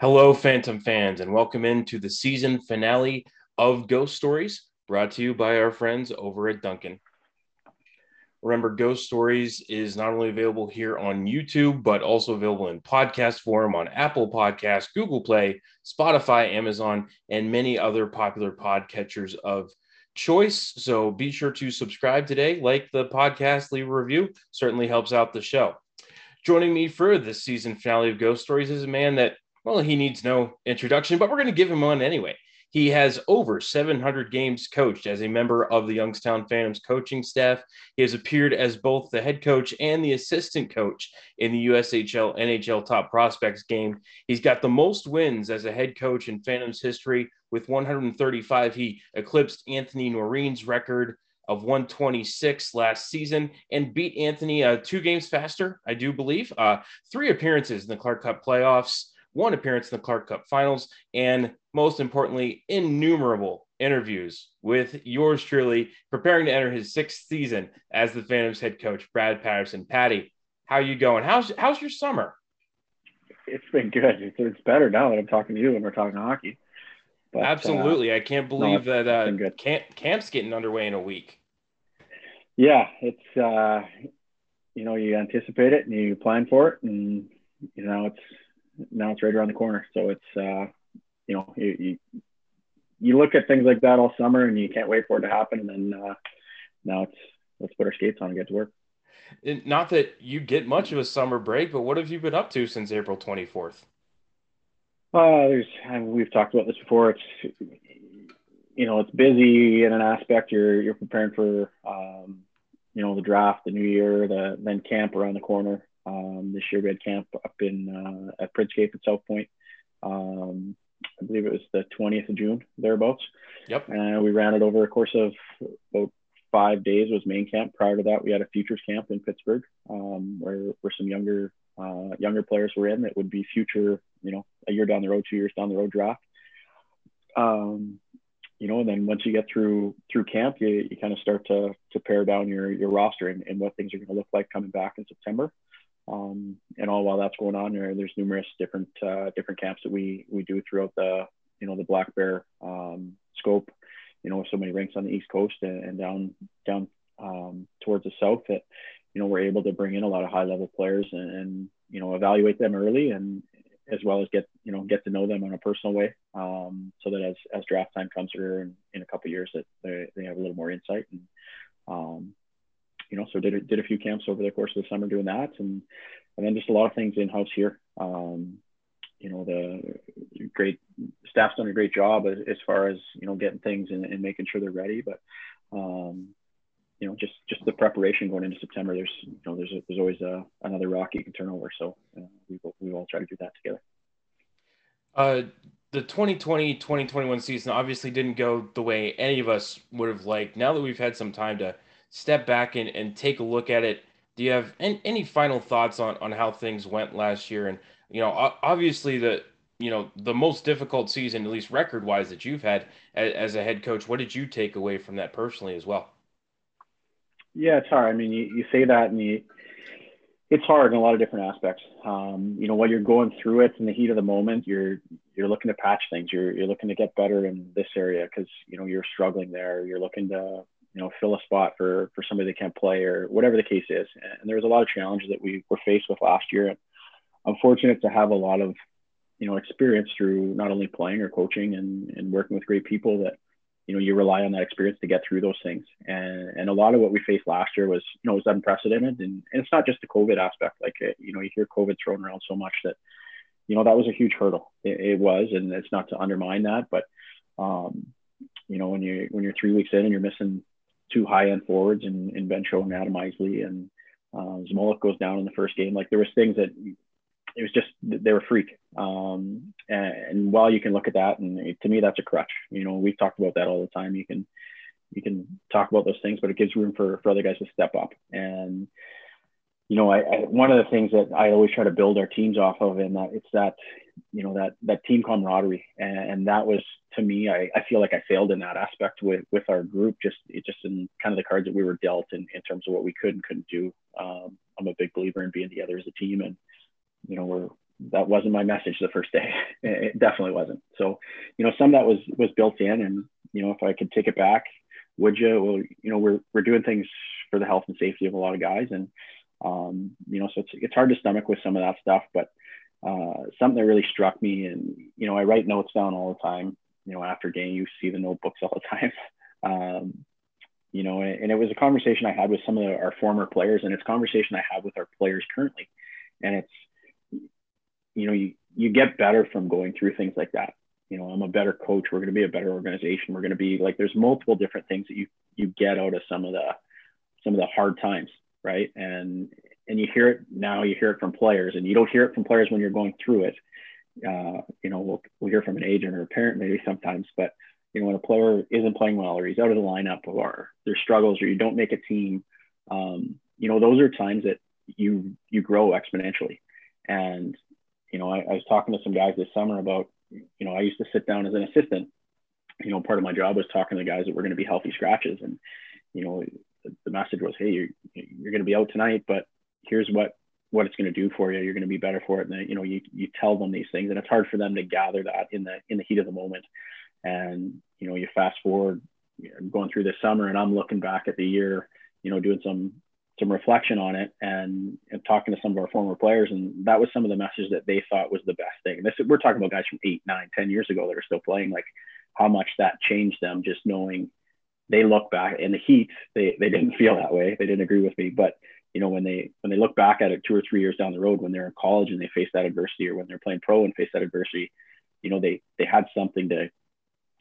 Hello, Phantom fans, and welcome into the season finale of Ghost Stories, brought to you by our friends over at Duncan. Remember, Ghost Stories is not only available here on YouTube, but also available in podcast form on Apple Podcasts, Google Play, Spotify, Amazon, and many other popular podcatchers of choice. So be sure to subscribe today, like the podcast, leave a review. Certainly helps out the show. Joining me for this season finale of Ghost Stories is a man that well, he needs no introduction, but we're going to give him one anyway. He has over 700 games coached as a member of the Youngstown Phantoms coaching staff. He has appeared as both the head coach and the assistant coach in the USHL NHL Top Prospects game. He's got the most wins as a head coach in Phantoms history with 135. He eclipsed Anthony Noreen's record of 126 last season and beat Anthony uh, two games faster, I do believe. Uh, three appearances in the Clark Cup playoffs one appearance in the Clark Cup finals, and most importantly, innumerable interviews with yours truly, preparing to enter his sixth season as the Phantoms head coach, Brad Patterson. Patty, how you going? How's how's your summer? It's been good. It's, it's better now that I'm talking to you and we're talking hockey. But, Absolutely, uh, I can't believe no, that uh, camp, camp's getting underway in a week. Yeah, it's uh, you know you anticipate it and you plan for it, and you know it's now it's right around the corner. So it's uh, you know you, you, you look at things like that all summer and you can't wait for it to happen, and then uh, now it's let's put our skates on and get to work. Not that you get much of a summer break, but what have you been up to since April twenty fourth? Uh, there's we've talked about this before. It's you know it's busy in an aspect. You're you're preparing for um, you know the draft, the new year, the then camp around the corner. Um, this year we had camp up in uh, at Printscape at Southpointe. Um, I believe it was the 20th of June, thereabouts. Yep. And we ran it over a course of about five days was main camp. Prior to that, we had a futures camp in Pittsburgh, um, where where some younger uh, younger players were in that would be future, you know, a year down the road, two years down the road draft. Um, you know, and then once you get through through camp, you, you kind of start to to pare down your your roster and, and what things are going to look like coming back in September. Um, and all while that's going on, there, there's numerous different uh, different camps that we we do throughout the you know the Black Bear um, scope. You know, so many rinks on the East Coast and, and down down um, towards the south that you know we're able to bring in a lot of high level players and, and, you know evaluate them early and as well as get you know get to know them in a personal way um, so that as, as draft time comes here in, in a couple years that they, they have a little more insight and um, you know, so did a, did a few camps over the course of the summer doing that, and and then just a lot of things in house here. Um, you know, the great staff's done a great job as, as far as you know getting things and, and making sure they're ready, but um, you know, just just the preparation going into September. There's you know there's a, there's always a, another rock you can turn over, so uh, we we all try to do that together. Uh, the 2020-2021 season obviously didn't go the way any of us would have liked. Now that we've had some time to step back and, and take a look at it, do you have any, any final thoughts on, on how things went last year? And, you know, obviously the, you know, the most difficult season, at least record wise, that you've had as, as, a head coach. What did you take away from that personally as well? Yeah, it's hard. I mean, you, you say that and you, it's hard in a lot of different aspects. Um, you know, while you're going through it in the heat of the moment, you're you're looking to patch things. You're you're looking to get better in this area because you know you're struggling there. You're looking to you know, fill a spot for for somebody that can't play or whatever the case is. And there was a lot of challenges that we were faced with last year. And I'm fortunate to have a lot of, you know, experience through not only playing or coaching and, and working with great people that, you know, you rely on that experience to get through those things. And, and a lot of what we faced last year was, you know, was unprecedented. And, and it's not just the COVID aspect. Like, you know, you hear COVID thrown around so much that, you know, that was a huge hurdle. It, it was, and it's not to undermine that, but, um, you know, when you when you're three weeks in and you're missing two high end forwards in, in Ben and Adam Isley and uh, Zmolik goes down in the first game. Like there was things that it was just they were freak. Um, and, and while you can look at that, and to me that's a crutch. You know, we've talked about that all the time. You can you can talk about those things, but it gives room for for other guys to step up. And you know, I, I one of the things that I always try to build our teams off of, and that it's that you know that that team camaraderie, and, and that was to me, I, I feel like I failed in that aspect with with our group, just just in kind of the cards that we were dealt in in terms of what we could and couldn't do. Um, I'm a big believer in being together as a team, and you know we're that wasn't my message the first day. It definitely wasn't. So, you know, some that was was built in, and you know, if I could take it back, would you? Well, you know, we're we're doing things for the health and safety of a lot of guys, and um, you know, so it's it's hard to stomach with some of that stuff. But uh, something that really struck me, and you know, I write notes down all the time. You know, after game, you see the notebooks all the time. Um, you know, and it was a conversation I had with some of the, our former players, and it's conversation I have with our players currently, and it's you know, you, you get better from going through things like that. You know, I'm a better coach. We're going to be a better organization. We're going to be like, there's multiple different things that you, you get out of some of the, some of the hard times. Right. And, and you hear it now, you hear it from players and you don't hear it from players when you're going through it. Uh, you know, we'll, we'll hear from an agent or a parent maybe sometimes, but you know, when a player isn't playing well or he's out of the lineup or there's struggles or you don't make a team, um, you know, those are times that you you grow exponentially. And you know, I, I was talking to some guys this summer about, you know, I used to sit down as an assistant. You know, part of my job was talking to guys that were going to be healthy scratches, and you know, the, the message was, hey, you're you're going to be out tonight, but here's what what it's going to do for you. You're going to be better for it. And you know, you you tell them these things, and it's hard for them to gather that in the in the heat of the moment. And you know, you fast forward, going through this summer, and I'm looking back at the year, you know, doing some some reflection on it and, and, talking to some of our former players and that was some of the message that they thought was the best thing and this we're talking about guys from eight nine ten years ago that are still playing like how much that changed them just knowing they look back in the heat they, they didn't feel that way they didn't agree with me but you know when they when they look back at it two or three years down the road when they're in college and they face that adversity or when they're playing pro and face that adversity you know they they had something to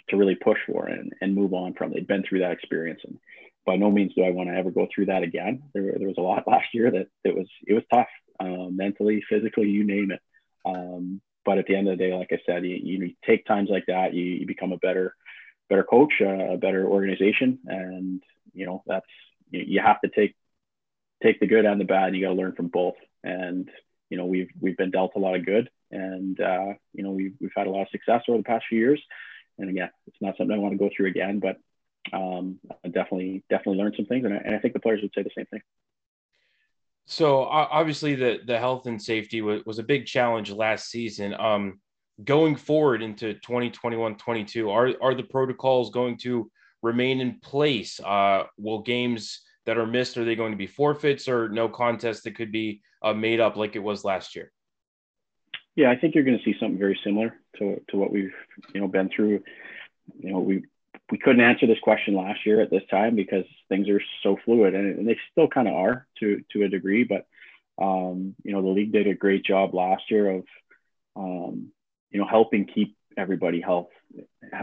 to really push for and, and move on from they'd been through that experience and by no means do I want to ever go through that again. There, there was a lot last year that it was it was tough, um, mentally, physically, you name it. Um, but at the end of the day, like I said, you, you take times like that, you, you become a better better coach, uh, a better organization, and you know that's you, you have to take take the good and the bad. and You got to learn from both, and you know we've we've been dealt a lot of good, and uh, you know we've we've had a lot of success over the past few years. And again, it's not something I want to go through again, but um, I definitely definitely learned some things, and I, and I think the players would say the same thing. So obviously, the the health and safety was, was a big challenge last season. Um, going forward into 2021 22 are are the protocols going to remain in place uh, will games that are missed are they going to be forfeits or no contest that could be uh, made up like it was last year? Yeah i think you're going to see something very similar to, to what we've you know been through. You know we we couldn't answer this question last year at this time because things are so fluid and, and they still kind of are to to a degree but um, you know the league did a great job last year of um, you know helping keep everybody health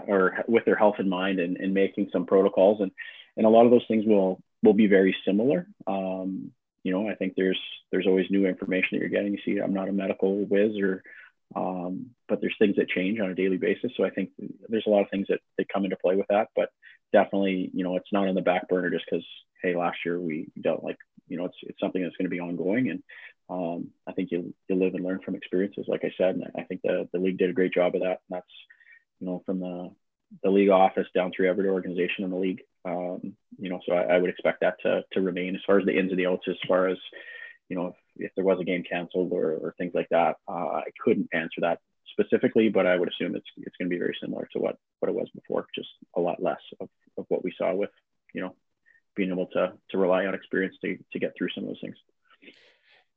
or with their health in mind and, and making some protocols. And and a lot of those things will will be very similar um, you know i think there's there's always new information that you're getting you see i'm not a medical whiz or um, but there's things that change on a daily basis. So I think there's a lot of things that, that come into play with that. But definitely, you know, it's not on the back burner just because hey, last year we don't like, you know, it's it's something that's going to be ongoing. And um, I think you you live and learn from experiences, like I said. And I think the the league did a great job of that. And that's you know from the the league office down through every organization in the league. Um, you know, so I, I would expect that to to remain as far as the ins and the outs, as far as you know, if, if there was a game canceled or, or things like that. Uh, I couldn't answer that specifically, but I would assume it's it's going to be very similar to what what it was before, just a lot less of, of what we saw with you know being able to to rely on experience to to get through some of those things.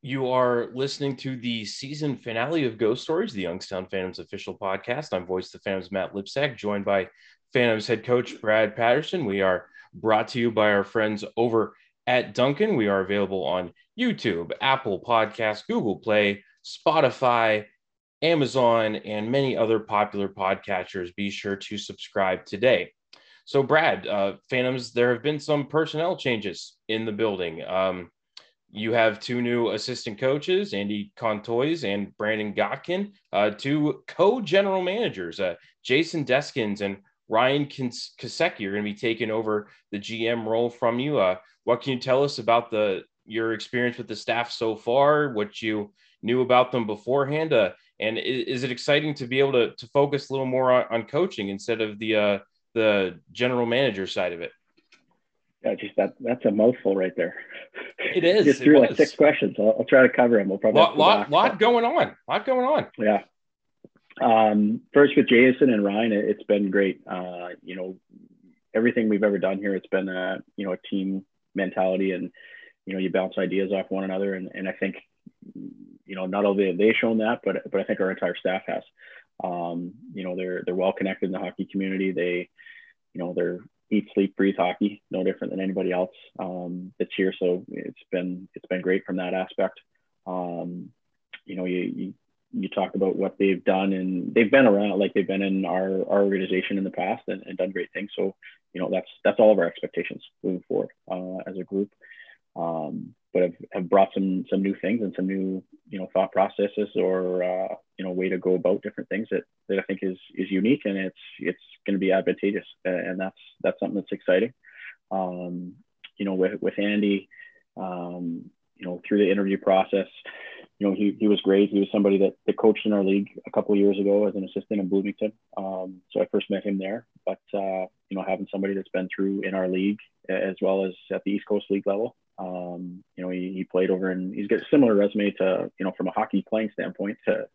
You are listening to the season finale of Ghost Stories, the Youngstown Phantoms official podcast. I'm voice the Phantoms Matt Lipsack, joined by Phantoms head coach Brad Patterson. We are brought to you by our friends over at Duncan. We are available on YouTube, Apple Podcasts, Google Play, Spotify, Amazon, and many other popular podcatchers. Be sure to subscribe today. So, Brad, uh, Phantoms, there have been some personnel changes in the building. Um, you have two new assistant coaches, Andy Contois and Brandon Gotkin, uh, two co general managers, uh, Jason Deskins and Ryan Kasecki are going to be taking over the GM role from you. Uh, what can you tell us about the your experience with the staff so far? What you knew about them beforehand? Uh, and is, is, it exciting to be able to, to focus a little more on, on coaching instead of the uh, the general manager side of it? Yeah, just that that's a mouthful right there. It is. just threw like six questions. I'll, I'll, try to cover them. We'll probably lot lot, lot going on. Lot going on. Yeah. Um, first with Jason and Ryan, it, has been great. Uh, you know, everything we've ever done here, it's been a you know a team mentality, and you know you bounce ideas off one another, and and I think you know not only have they shown that, but but I think our entire staff has. Um, you know, they're they're well connected in the hockey community. They, you know, they're eat, sleep, breathe hockey, no different than anybody else um, that's here. So it's been it's been great from that aspect. Um, you know, you, you you talk about what they've done and they've been around like they've been in our, our organization in the past and, and done great things. So, you know, that's that's all of our expectations moving forward uh, as a group. Um, but have, have brought some some new things and some new you know thought processes or uh, you know way to go about different things that, that I think is is unique and it's it's going to be advantageous and that's that's something that's exciting. Um, you know with with Andy, um, you know through the interview process, you know he, he was great. He was somebody that, that coached in our league a couple of years ago as an assistant in Bloomington. Um, so I first met him there, but uh, you know having somebody that's been through in our league as well as at the East Coast League level um, you know, he, he played over and he's got a similar resume to, you know, from a hockey playing standpoint to,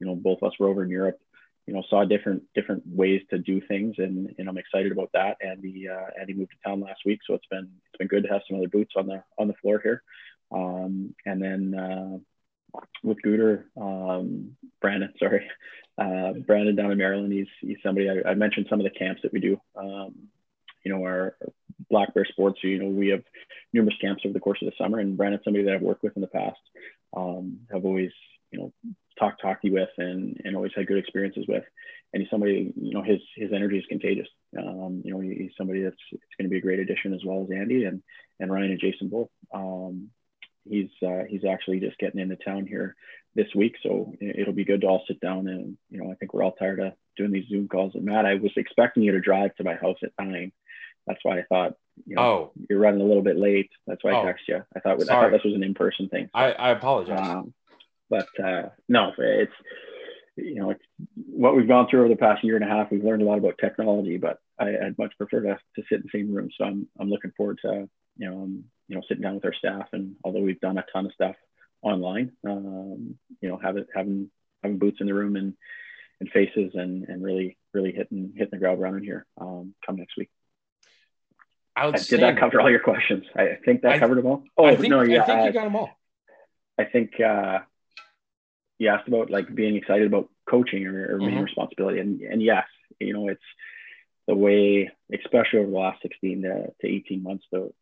you know, both us were over in Europe, you know, saw different, different ways to do things. And, and I'm excited about that. And he, uh, and he moved to town last week. So it's been, it's been good to have some other boots on the, on the floor here. Um, and then, uh, with Gooter, um, Brandon, sorry, uh, Brandon down in Maryland. He's, he's somebody I, I, mentioned some of the camps that we do. Um, you know, our, Black Bear Sports, you know, we have numerous camps over the course of the summer, and Brandon's somebody that I've worked with in the past. Um, have always, you know, talked hockey with and, and always had good experiences with. And he's somebody, you know, his his energy is contagious. Um, you know, he's somebody that's it's going to be a great addition as well as Andy and and Ryan and Jason both. Um, he's uh, he's actually just getting into town here this week, so it'll be good to all sit down and you know I think we're all tired of doing these Zoom calls. And Matt, I was expecting you to drive to my house at nine, that's why I thought, you know, oh. you're running a little bit late. That's why I oh. texted you. I thought, I thought this was an in-person thing. So, I, I apologize. Um, but uh, no, it's, you know, what we've gone through over the past year and a half. We've learned a lot about technology, but I, would much prefer to, to sit in the same room. So I'm, I'm looking forward to, you know, um, you know, sitting down with our staff. And although we've done a ton of stuff online, um, you know, have it, having, having boots in the room and, and faces and, and really, really hitting, hitting the ground running here um, come next week. Did that cover all your questions? I think that I, covered them all. Oh I think, no, yeah, I think you got them all. I think uh, you asked about like being excited about coaching or, or mm-hmm. main responsibility, and and yes, you know it's the way, especially over the last 16 to, to 18 months, the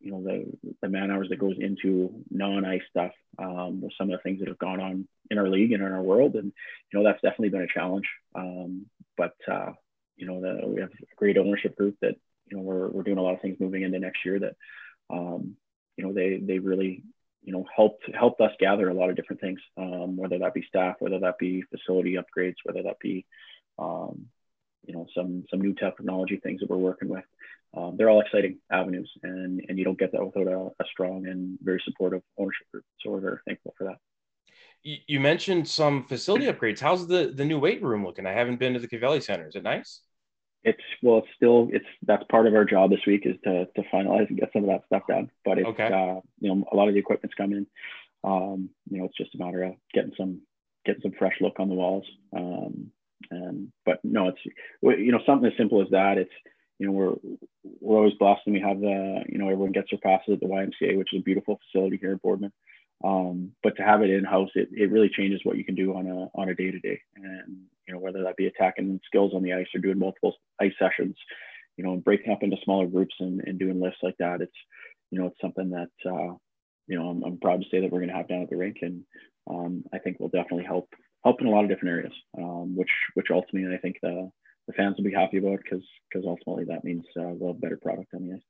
you know the the man hours that goes into non-ice stuff um, with some of the things that have gone on in our league and in our world, and you know that's definitely been a challenge. Um, but uh, you know the, we have a great ownership group that you know we're, we're doing a lot of things moving into next year that um, you know they they really you know helped helped us gather a lot of different things um, whether that be staff whether that be facility upgrades whether that be um, you know some some new technology things that we're working with. Um, they're all exciting avenues and and you don't get that without a, a, strong and very supportive ownership group. So we're very thankful for that. You mentioned some facility upgrades. How's the the new weight room looking? I haven't been to the Covelli center. Is it nice it's well, it's still it's that's part of our job this week is to to finalize and get some of that stuff done. But it's okay. uh, you know a lot of the equipment's coming. Um, you know, it's just a matter of getting some getting some fresh look on the walls. Um, and but no, it's you know something as simple as that. It's you know we're we're always blessed and we have the you know everyone gets their passes at the YMCA, which is a beautiful facility here in Boardman. Um, but to have it in house, it, it really changes what you can do on a on a day to day, and you know whether that be attacking skills on the ice or doing multiple ice sessions, you know, and breaking up into smaller groups and, and doing lifts like that. It's you know it's something that uh, you know I'm, I'm proud to say that we're going to have down at the rink, and um, I think will definitely help help in a lot of different areas, um, which which ultimately I think the the fans will be happy about because because ultimately that means uh, we'll have better product on the ice.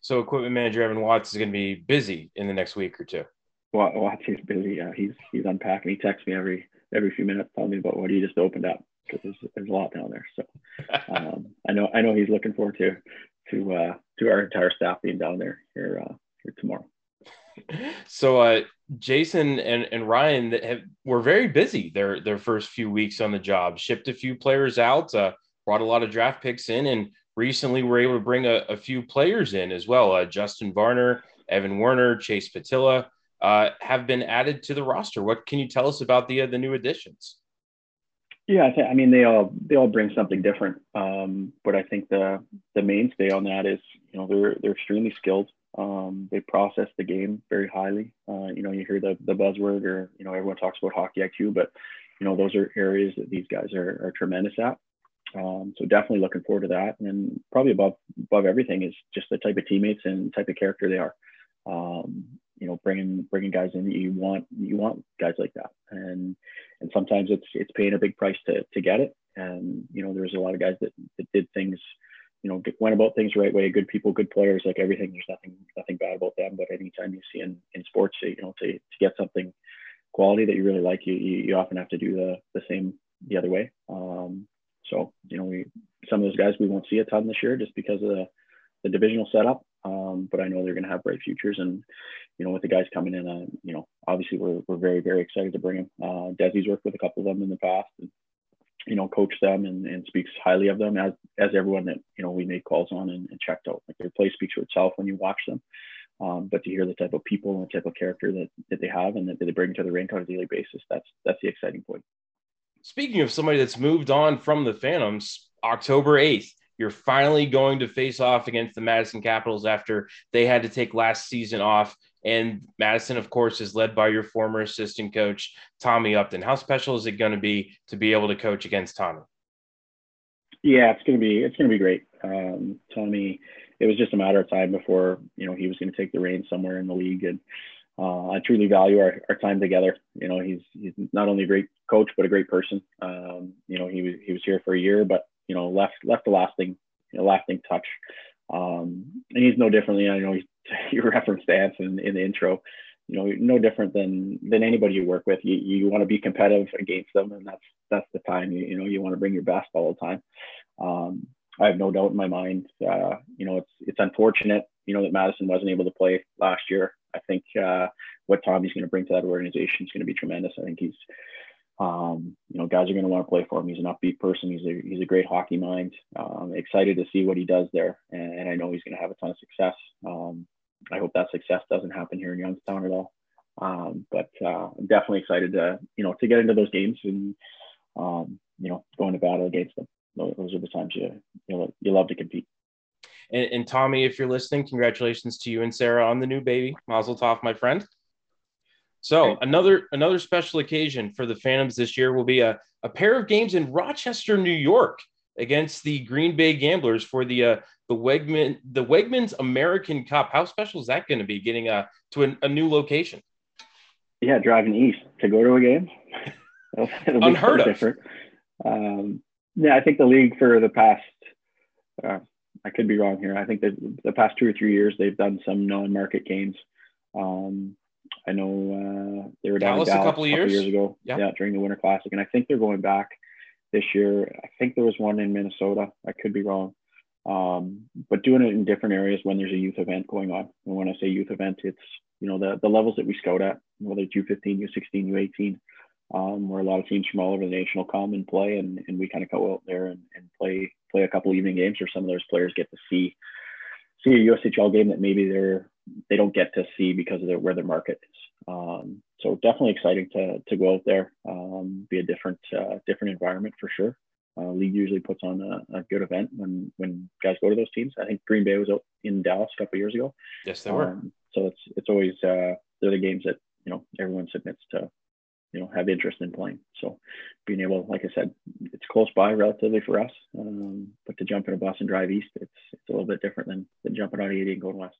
So equipment manager Evan Watts is going to be busy in the next week or two. Watts is busy. Uh, he's he's unpacking. He texts me every every few minutes telling me about what he just opened up. because there's, there's a lot down there. So um, I know I know he's looking forward to to uh, to our entire staff being down there here uh, here tomorrow. So uh, Jason and, and Ryan have, were very busy their their first few weeks on the job. Shipped a few players out, uh, brought a lot of draft picks in, and recently were able to bring a, a few players in as well. Uh, Justin Varner, Evan Werner, Chase Patilla uh, have been added to the roster. What can you tell us about the uh, the new additions? Yeah, I, th- I mean they all they all bring something different. Um, but I think the the mainstay on that is you know they're they're extremely skilled. Um, they process the game very highly. Uh, you know, you hear the the buzzword, or you know, everyone talks about hockey IQ, but you know, those are areas that these guys are, are tremendous at. Um, so definitely looking forward to that. And probably above above everything is just the type of teammates and type of character they are. Um, you know, bringing bringing guys in that you want you want guys like that. And and sometimes it's it's paying a big price to to get it. And you know, there's a lot of guys that, that did things, you know, went about things the right way. Good people, good players, like everything. There's nothing nothing bad about them. But anytime you see in in sports, you know, to to get something quality that you really like, you you, often have to do the the same the other way. Um, so, you know, we some of those guys we won't see a ton this year just because of the, the divisional setup. Um, but I know they're going to have bright futures. And, you know, with the guys coming in, uh, you know, obviously we're, we're very, very excited to bring them. Uh, Desi's worked with a couple of them in the past and, you know, coached them and, and speaks highly of them as, as everyone that, you know, we made calls on and, and checked out. Like their play speaks for itself when you watch them. Um, but to hear the type of people and the type of character that, that they have and that they bring to the rink on a daily basis, that's, that's the exciting point. Speaking of somebody that's moved on from the Phantoms, October 8th, you're finally going to face off against the Madison Capitals after they had to take last season off. And Madison, of course, is led by your former assistant coach, Tommy Upton. How special is it going to be to be able to coach against Tommy? Yeah, it's going to be it's going to be great. Um, Tommy, it was just a matter of time before you know he was going to take the reins somewhere in the league, and uh, I truly value our, our time together. You know, he's he's not only a great coach but a great person. Um, you know, he was he was here for a year, but you know left left a lasting you know, lasting touch. Um, and he's no differently. I know you referenced Dance in, in the intro. You know, no different than than anybody you work with. You you want to be competitive against them, and that's that's the time. You you know you want to bring your best all the time. Um, I have no doubt in my mind. Uh, you know, it's it's unfortunate. You know that Madison wasn't able to play last year. I think uh, what Tommy's going to bring to that organization is going to be tremendous. I think he's, um, you know, guys are going to want to play for him. He's an upbeat person. He's a he's a great hockey mind. Um, excited to see what he does there, and, and I know he's going to have a ton of success. Um, I hope that success doesn't happen here in Youngstown at all. Um, but uh, I'm definitely excited to you know to get into those games and um, you know going to battle against them. Those are the times you you, you love to compete. And, and, Tommy, if you're listening, congratulations to you and Sarah on the new baby. Mazel tov, my friend. So another another special occasion for the Phantoms this year will be a, a pair of games in Rochester, New York, against the Green Bay Gamblers for the uh, the Wegman the Wegmans American Cup. How special is that going to be? Getting a to a, a, new location. Yeah, driving east to go to a game. It'll, it'll Unheard of. Different. Um, yeah, I think the league for the past uh, I could be wrong here. I think that the past two or three years they've done some non-market games. Um, I know uh, they were down Dallas, Dallas a couple, years. years ago, yeah. yeah, during the Winter Classic, and I think they're going back this year. I think there was one in Minnesota. I could be wrong, um, but doing it in different areas when there's a youth event going on. And when I say youth event, it's you know the the levels that we scout at, whether it's U15, U16, U18 um, where a lot of teams from all over the nation will come and play, and, and we kind of go out there and, and play play a couple evening games, where some of those players get to see see a USHL game that maybe they're they don't get to see because of their, where their market is. Um, so definitely exciting to to go out there, um, be a different uh, different environment for sure. Uh, league usually puts on a, a, good event when when guys go to those teams. I think Green Bay was out in Dallas a couple years ago. Yes, they were. Um, so it's it's always uh, they're the games that you know everyone submits to you know have interest in playing. So being able, like I said, it's close by relatively for us, um, but to jump in a bus and drive east, it's it's a little bit different than, than jumping on 80 and going west.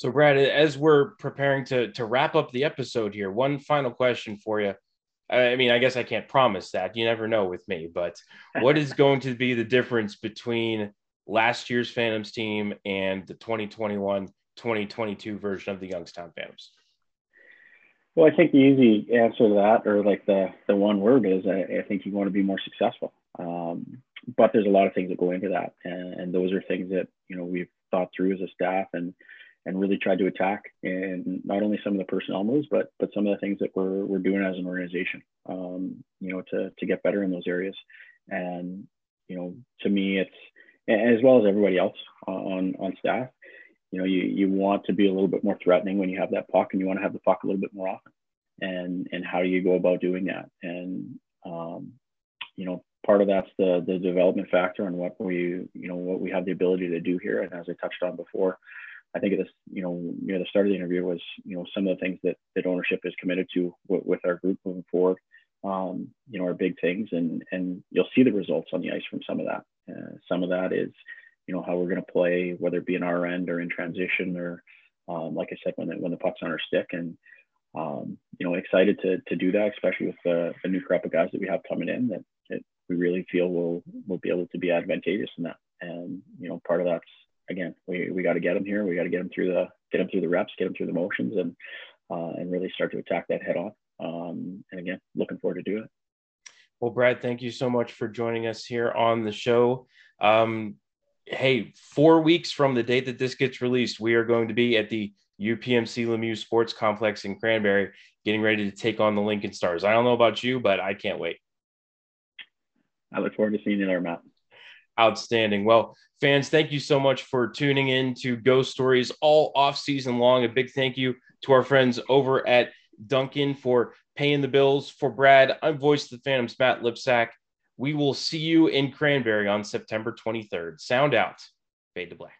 So Brad, as we're preparing to to wrap up the episode here, one final question for you. I mean, I guess I can't promise that. You never know with me, but what is going to be the difference between last year's Phantoms team and the 2021 2022 version of the Youngstown Phantoms? Well, I think the easy answer to that, or like the the one word, is I, I think you want to be more successful. Um, but there's a lot of things that go into that, and, and those are things that you know we've thought through as a staff and and really tried to attack and not only some of the personnel moves, but but some of the things that we're we're doing as an organization, um, you know, to to get better in those areas. And you know, to me, it's as well as everybody else on on staff. You know, you you want to be a little bit more threatening when you have that puck, and you want to have the puck a little bit more often. And and how do you go about doing that? And um, you know, part of that's the the development factor and what we you know what we have the ability to do here. And as I touched on before, I think at this, you know, near the start of the interview was, you know, some of the things that, that ownership is committed to with, with our group moving forward, um, you know, are big things and, and you'll see the results on the ice from some of that. Uh, some of that is, you know, how we're going to play, whether it be in our end or in transition or, um, like I said, when the, when the puck's on our stick and, um, you know, excited to, to do that, especially with the, the new crop of guys that we have coming in that, that we really feel will, will be able to be advantageous in that. And, you know, part of that's, again, we, we got to get them here. We got to get them through the get them through the reps, get them through the motions, and uh, and really start to attack that head on. Um, and again, looking forward to do it. Well, Brad, thank you so much for joining us here on the show. Um, hey, four weeks from the date that this gets released, we are going to be at the UPMC Lemieux Sports Complex in Cranberry, getting ready to take on the Lincoln Stars. I don't know about you, but I can't wait. I look forward to seeing you there, Matt outstanding. Well, fans, thank you so much for tuning in to Ghost Stories all off season long. A big thank you to our friends over at Duncan for paying the bills. For Brad, I'm voice of the Phantoms, Matt Lipsack. We will see you in Cranberry on September 23rd. Sound out. Fade to black.